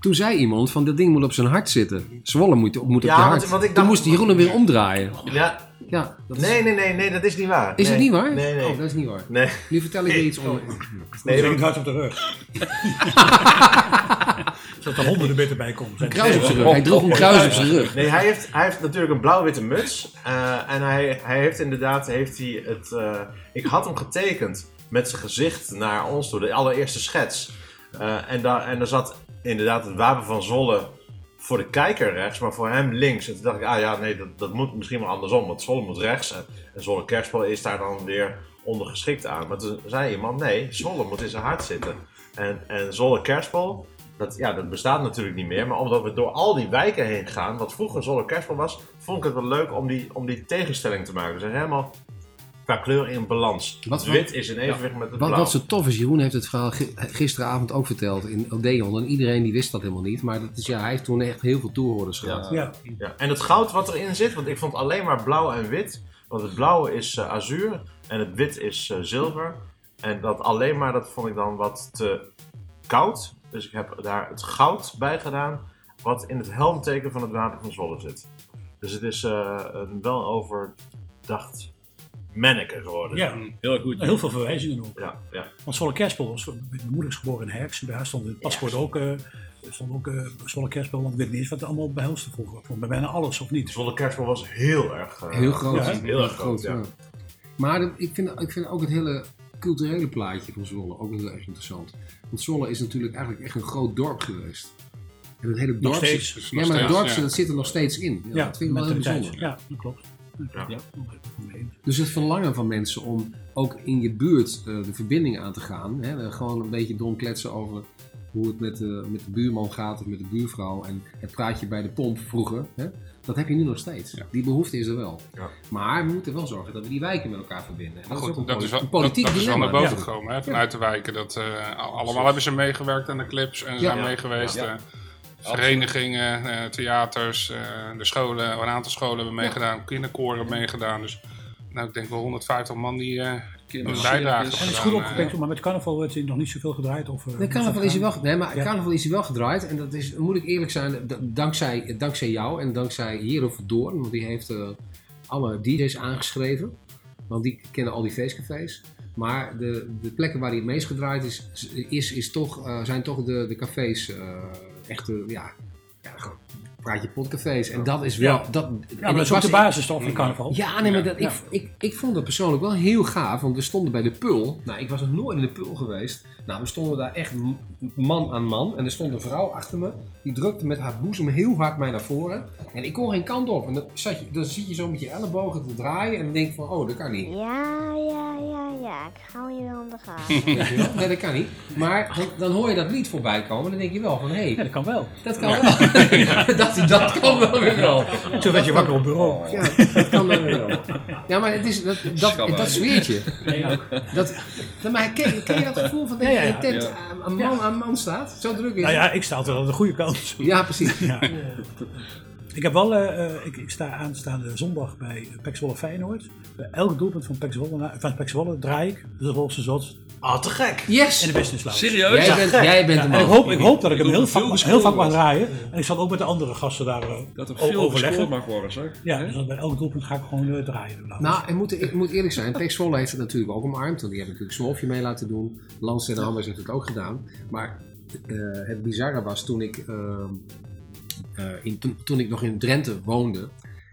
Speaker 4: Toen zei iemand van dit ding moet op zijn hart zitten. Zwolle moet, moet op
Speaker 2: Ja,
Speaker 4: je
Speaker 2: want-
Speaker 4: hart.
Speaker 2: want ik
Speaker 4: Toen moest Jeroen hem weer omdraaien.
Speaker 2: ja,
Speaker 4: Ja, dat is,
Speaker 2: nee, nee, nee, nee, dat is niet waar.
Speaker 4: is
Speaker 2: nee.
Speaker 4: het niet waar?
Speaker 2: Nee, nee.
Speaker 4: Oh, dat is niet waar.
Speaker 2: Nee,
Speaker 4: Nu vertel ik je iets onder.
Speaker 2: nee,
Speaker 3: nee,
Speaker 2: maar-
Speaker 3: hard op de rug. Zodat er honderden meter bij komt.
Speaker 4: Een kruis op zijn rug. Hij droeg een kruis op zijn rug.
Speaker 2: Nee, hij heeft, hij heeft natuurlijk een blauw-witte muts. eh, en hij, hij heeft inderdaad, heeft hij het, eh, ik had hem getekend met zijn gezicht naar ons toe, de allereerste schets. Eh, en, daar, en daar zat inderdaad het wapen van Zolle voor de kijker rechts, maar voor hem links. En toen dacht ik, ah ja, nee, dat, dat moet misschien wel andersom, want Zolle moet rechts. En, en Zolle Kerspel is daar dan weer ondergeschikt aan. Maar toen zei iemand, nee, Zolle moet in zijn hart zitten. En, en Zolle Kerspel, dat, ja, dat bestaat natuurlijk niet meer. Maar omdat we door al die wijken heen gaan, wat vroeger Zolle Kerspel was, vond ik het wel leuk om die, om die tegenstelling te maken. Dus helemaal qua kleur in balans.
Speaker 4: Wat
Speaker 2: wit is in evenwicht met het
Speaker 4: Wat,
Speaker 2: blauw.
Speaker 4: wat zo tof is, Jeroen heeft het verhaal gi- gisteravond ook verteld in Odeon. En iedereen die wist dat helemaal niet. Maar dat is, ja, hij heeft toen echt heel veel toehoorders gehad.
Speaker 3: Ja,
Speaker 2: Ja. En het goud wat erin zit, want ik vond alleen maar blauw en wit. Want het blauwe is eh, azuur en het wit is eh, zilver. En dat alleen maar, dat vond ik dan wat te koud. Dus ik heb daar het goud bij gedaan, wat in het helmteken van het wapen van Zwolle zit. Dus het is eh, een wel overdacht manneke geworden.
Speaker 3: ja.
Speaker 5: Heel goed.
Speaker 3: heel veel verwijzingen ook.
Speaker 2: Ja, ja.
Speaker 3: Want Zwolle Kerspel was, mijn moeder is geboren in bij haar stond in het paspoort ook, eh stond ook eh Zwolle Kerspel. Want ik weet niet eens wat het allemaal behelste vroeger. Vond bij bijna alles of niet.
Speaker 2: Zwolle kerstbal was heel erg... eh,
Speaker 4: Heel groot.
Speaker 3: Ja,
Speaker 2: heel erg groot, ja.
Speaker 4: Maar de- ik, vind, ik vind ook het hele culturele plaatje van Zwolle ook heel erg interessant. Want Zwolle is natuurlijk eigenlijk echt een groot dorp geweest. En het hele dorp ja, maar het
Speaker 6: steeds,
Speaker 4: dorp
Speaker 6: ja.
Speaker 4: dat zit er nog steeds in. Ja, dat vind ik wel heel bijzonder.
Speaker 3: Ja, dat klopt.
Speaker 2: Ja.
Speaker 3: Ja.
Speaker 4: Dus het verlangen van mensen om ook in je buurt eh, de verbinding aan te gaan. Hè, eh, gewoon een beetje domkletsen over hoe het met de, met de buurman gaat of met de buurvrouw. En het praatje bij de pomp vroeger. Hè, dat heb je nu nog steeds.
Speaker 6: Ja.
Speaker 4: Die behoefte is er wel.
Speaker 2: Ja.
Speaker 4: Maar we moeten wel zorgen dat we die wijken met elkaar verbinden. En dat is ook een,
Speaker 6: dat is wel,
Speaker 4: een politiek
Speaker 6: dat, dat is wel naar boven gekomen hè, vanuit de wijken. Dat, eh, al- allemaal hebben ze meegewerkt aan de clips en zijn
Speaker 2: Ja.
Speaker 6: mee geweest.
Speaker 5: Ja.
Speaker 6: eh, verenigingen, eh, theaters, eh, de scholen, een aantal scholen hebben meegedaan, kinderkoren hebben meegedaan. Dus nou, ik denk wel 150 man die eh een bijdrage
Speaker 3: En het is goed opgepakt, maar met carnaval wordt hij nog niet zoveel gedraaid. Of, eh,
Speaker 4: Nee, carnaval is hij wel, nee, maar
Speaker 3: Ja.
Speaker 4: carnaval is hij wel gedraaid. En dat is, moet ik eerlijk zijn, dankzij, dankzij jou en dankzij Hero Doorn. Want die heeft eh, alle DJ's aangeschreven. Want die kennen al die feestcafés. Maar de, de plekken waar hij het meest gedraaid is, is, is toch, eh, zijn toch de, de cafés. Eh echte, ja, ja, gewoon praat je potcafés. En dat is wel...
Speaker 3: Ja.
Speaker 4: Dat,
Speaker 3: Ja, maar dat is ook
Speaker 4: was-
Speaker 3: de basis toch van carnaval.
Speaker 4: ja, nee, maar dat,
Speaker 3: Ja.
Speaker 4: Ik, ik, ik vond dat persoonlijk wel heel gaaf, want we stonden bij de Pul. Nou, ik was nog nooit in de Pul geweest. Nou, we stonden daar echt man aan man. En er stond een vrouw achter me, die drukte met haar boezem heel hard mij naar voren. En ik kon geen kant op. En dan, zat je, dan zit je zo met je ellebogen te draaien en dan denk je van, oh, dat kan niet.
Speaker 9: Ja, ja, ja, ja. Ik hou je wel in de gaten.
Speaker 4: Wel? Nee, dat kan niet. Maar dan, dan hoor je dat lied voorbij komen en dan denk je wel van, hé,
Speaker 3: Ja,
Speaker 4: hey,
Speaker 3: dat kan wel.
Speaker 4: dat kan wel. dat, dat kan wel weer wel.
Speaker 3: Zo werd je wakker op bureau.
Speaker 4: Ja, dat kan dan weer wel. Ja, maar het is, dat, dat, dat sfeertje. Dat, dat, maar ken, ken je dat gevoel van dat je in een tent aan- een man aan man staat? Zo druk is
Speaker 3: Nou ja, ik sta altijd aan de goede kant.
Speaker 4: Ja, precies.
Speaker 3: Ja. Ik heb wel, eh, eh, ik, ik sta aanstaande zondag bij Pek Zwolle Feyenoord. Bij elk doelpunt van Pek Zwolle, van Pek Zwolle draai ik de Zwolse Zot
Speaker 2: Ah, te gek.
Speaker 4: Yes!
Speaker 3: in de business lounge.
Speaker 5: Serieus?
Speaker 4: Jij bent, jij bent
Speaker 3: Ja, en ik
Speaker 4: man.
Speaker 3: hoop, ik hoop dat ik hem heel vaak, heel vaak mag draaien. En ik zal ook met de andere gasten daar eh,
Speaker 5: Dat er veel
Speaker 3: overleggen.
Speaker 5: mag worden, zeg.
Speaker 3: Ja, dus dan bij elk doelpunt ga ik gewoon eh, draaien.
Speaker 4: Nou, ik moet, ik moet eerlijk zijn, Pek Zwolle heeft het natuurlijk ook omarmd. Want die hebben natuurlijk Smolfje mee laten doen. Lans en Hammers heeft het ook gedaan. Maar eh, het bizarre was toen ik, ehm, eh, in, toen, toen ik nog in Drenthe woonde.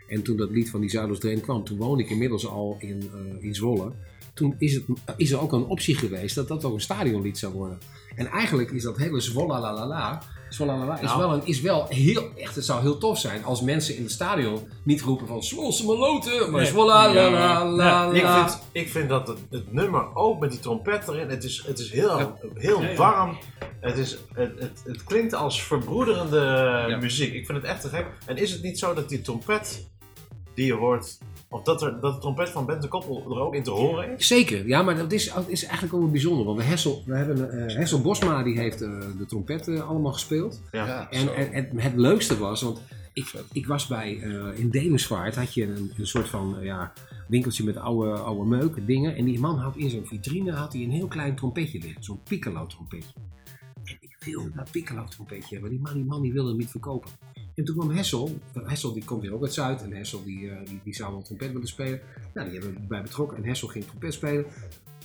Speaker 4: En toen dat lied van die Zuiders Drent kwam. Toen woonde ik inmiddels al in, eh, in Zwolle. Toen is, het, is er ook een optie geweest dat dat ook een stadionlied zou worden. En eigenlijk is dat hele Zwolla la la la. Zwolla la la is,
Speaker 2: Nou.
Speaker 4: wel een, is wel heel, echt, het zou heel tof zijn als mensen in het stadion niet roepen van Zwolse meloten, maar
Speaker 3: Nee.
Speaker 4: Zwolla la la la
Speaker 2: Ik
Speaker 4: la.
Speaker 2: vind, ik vind dat het, het nummer ook met die trompet erin, het is, het is heel, heel warm. Het, is, het, het, het klinkt als verbroederende muziek. Ik vind het echt te gek. En is het niet zo dat die trompet die je hoort, of dat, er, dat de trompet van Bente Koppel er ook in te horen is?
Speaker 4: Zeker, ja, maar dat is, dat is eigenlijk ook wel bijzonder. Want we, Hessel, we hebben eh, Hessel Bosma, die heeft eh, de trompet eh, allemaal gespeeld.
Speaker 2: Ja.
Speaker 4: En, en, en het leukste was, want ik, ik was bij, eh, in Demensvaart had je een, een soort van ja, winkeltje met oude, oude meuk, dingen. En die man had in zo'n vitrine had hij een heel klein trompetje liggen, zo'n piccolo trompetje. En ik wilde dat piccolo trompetje hebben, die man, die man die wilde hem niet verkopen. En toen kwam Hessel, Hessel die komt hier ook uit Zuid en Hessel die, eh, die, die zou wel trompet willen spelen. Nou, die hebben we bij betrokken en Hessel ging trompet spelen.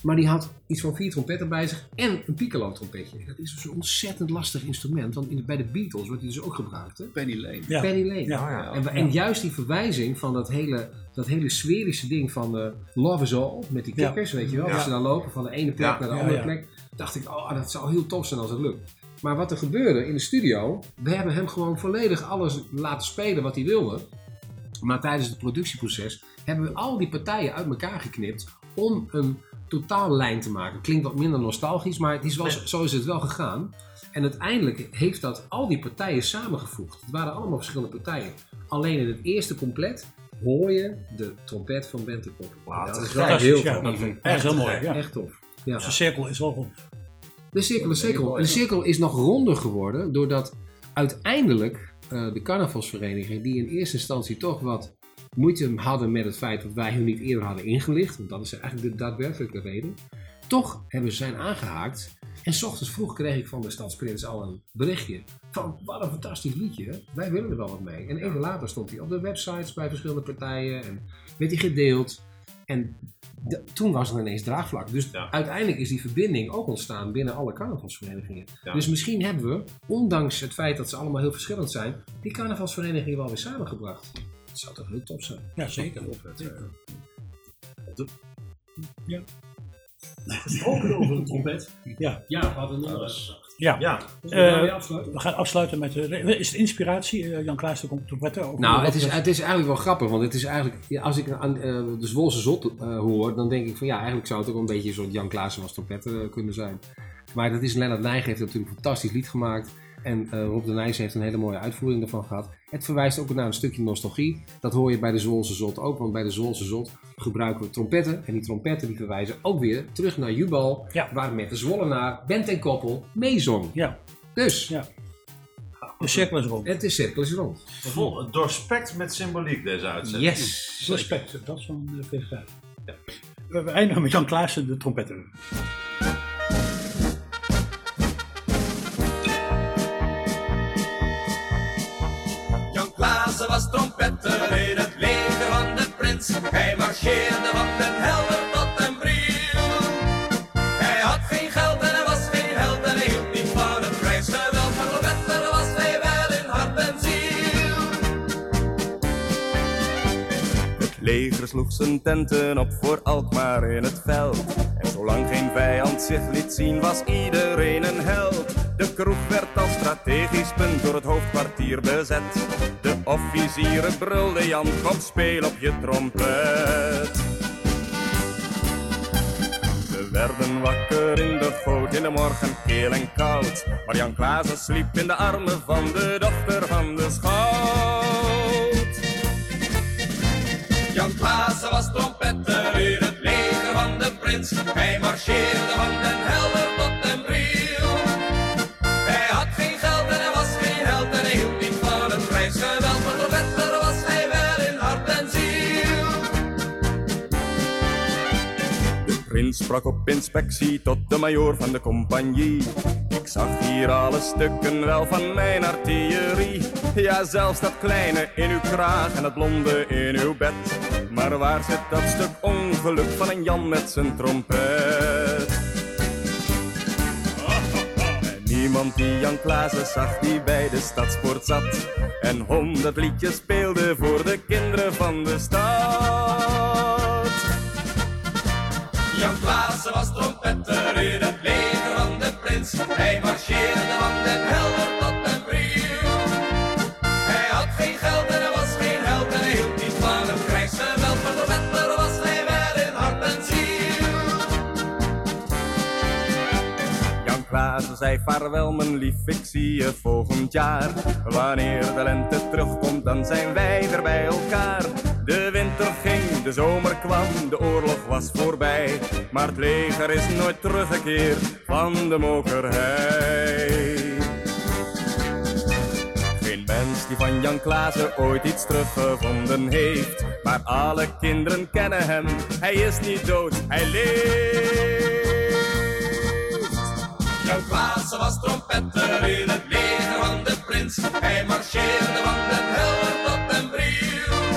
Speaker 4: Maar die had iets van vier trompetten bij zich en een piccolo trompetje. En dat is dus een ontzettend lastig instrument, want in, bij de Beatles wordt die dus ook gebruikt. Hè?
Speaker 5: Penny Lane.
Speaker 3: Ja.
Speaker 4: Penny Lane.
Speaker 3: Ja.
Speaker 2: Ja.
Speaker 4: En, en juist die verwijzing van dat hele, dat hele sferische ding van eh, Love is All, met die
Speaker 3: Ja.
Speaker 4: kikkers, weet je wel,
Speaker 2: Ja.
Speaker 4: als ze dan lopen van de ene plek
Speaker 2: Ja.
Speaker 4: naar de
Speaker 3: Ja,
Speaker 4: andere
Speaker 3: ja.
Speaker 4: plek, dacht ik, oh, dat zou heel tof zijn als het lukt. Maar wat er gebeurde in de studio, we hebben hem gewoon volledig alles laten spelen wat hij wilde. Maar tijdens het productieproces hebben we al die partijen uit elkaar geknipt om een totaallijn te maken. Klinkt wat minder nostalgisch, maar het is wel, zo- zo is het wel gegaan. En uiteindelijk heeft dat al die partijen samengevoegd. Het waren allemaal verschillende partijen. Alleen in het eerste compleet hoor je de trompet van Bente Kop.
Speaker 2: Wauw,
Speaker 4: dat is wel heel
Speaker 3: ja.
Speaker 4: tof.
Speaker 3: Echt heel mooi. Ja.
Speaker 4: Echt tof. Ja.
Speaker 3: Dus de cirkel is wel rond.
Speaker 4: De cirkel, de cirkel. En de cirkel is nog ronder geworden doordat uiteindelijk eh, de carnavalsvereniging, die in eerste instantie toch wat moeite hadden met het feit dat wij hun niet eerder hadden ingelicht, want dat is eigenlijk de daadwerkelijke reden, toch hebben ze zijn aangehaakt. En s ochtends vroeg kreeg ik van de Stadsprins al een berichtje van wat een fantastisch liedje, wij willen er wel wat mee. En even later stond hij op de websites bij verschillende partijen en werd hij gedeeld. En de- toen was er ineens draagvlak. Dus
Speaker 2: Ja.
Speaker 4: uiteindelijk is die verbinding ook ontstaan binnen alle carnavalsverenigingen.
Speaker 2: Ja.
Speaker 4: Dus misschien hebben we, ondanks het feit dat ze allemaal heel verschillend zijn, die carnavalsverenigingen wel weer samengebracht. Dat zou toch heel tof zijn.
Speaker 3: Ja, zeker.
Speaker 7: Gesproken over een trompet.
Speaker 3: Ja.
Speaker 7: Ja, we hadden een.
Speaker 3: Ja.
Speaker 2: Ja,
Speaker 7: Dus we gaan
Speaker 3: Eh. We gaan afsluiten met... is het inspiratie, eh, Jan Klaas, de trompetten?
Speaker 4: Nou, het is, het is eigenlijk wel grappig, want het is eigenlijk, ja, als ik aan eh, de Zwolse Zot eh, hoor, dan denk ik van ja, eigenlijk zou het ook een beetje een soort Jan Klaassen als trompetter eh, kunnen zijn. Maar dat is Lennart Nijg heeft natuurlijk een fantastisch lied gemaakt. En eh, Rob de Nijs heeft een hele mooie uitvoering ervan gehad. Het verwijst ook naar een stukje nostalgie. Dat hoor je bij de Zwolse Zot ook, want bij de Zwolse Zot gebruiken we trompetten. En die trompetten die verwijzen ook weer terug naar Jubal,
Speaker 3: Ja.
Speaker 4: waar met de Zwollenaar Bent en Koppel meezong.
Speaker 3: Ja,
Speaker 4: Dus,
Speaker 3: Ja. de cirkel is rond.
Speaker 4: het is cirkel is rond.
Speaker 2: vol, doorspekt met symboliek deze uitzending.
Speaker 4: Yes!
Speaker 3: Respect, dat is van de VVD. We we eindigen met Jan Klaassen, de trompetter.
Speaker 10: Was trompetter in het leger van de prins. Hij marcheerde van den helder tot den bril. Hij had geen geld en hij was geen held en hij hield niet van het krijgsgeweld. Maar trompetter was hij wel in hart en ziel. Het leger sloeg zijn tenten op voor Alkmaar in het veld. En zolang geen vijand zich liet zien, was iedereen een held. De kroeg werd als strategisch punt door het hoofdkwartier bezet. Officieren brulden Jan, kom speel op je trompet. Ze werden wakker in de goot in de morgen keel en koud. Maar Jan Klaassen sliep in de armen van de dochter van de schout. Sprak op inspectie tot de majoor van de compagnie. Ik zag hier alle stukken wel van mijn artillerie. Ja, zelfs dat kleine in uw kraag en dat blonde in uw bed. Maar waar zit dat stuk ongeluk van een Jan met zijn trompet? Niemand die Jan Klaassen zag die bij de stadsport zat En honderd liedjes speelde voor de kinderen van de stad
Speaker 8: in het leger van de prins. Hij marcheerde van den Helder
Speaker 10: Klaassen zei vaarwel mijn lief, ik zie je volgend jaar. Wanneer de lente terugkomt dan zijn wij weer bij elkaar. De winter ging, de zomer kwam, de oorlog was voorbij. Maar het leger is nooit teruggekeerd van de mokerhei Geen mens die van Jan Klaassen ooit iets teruggevonden heeft. Maar alle kinderen kennen hem, hij is niet dood, hij leeft
Speaker 8: de Klaas was trompetter in het leger van de prins. Hij marcheerde van den helder tot den bril.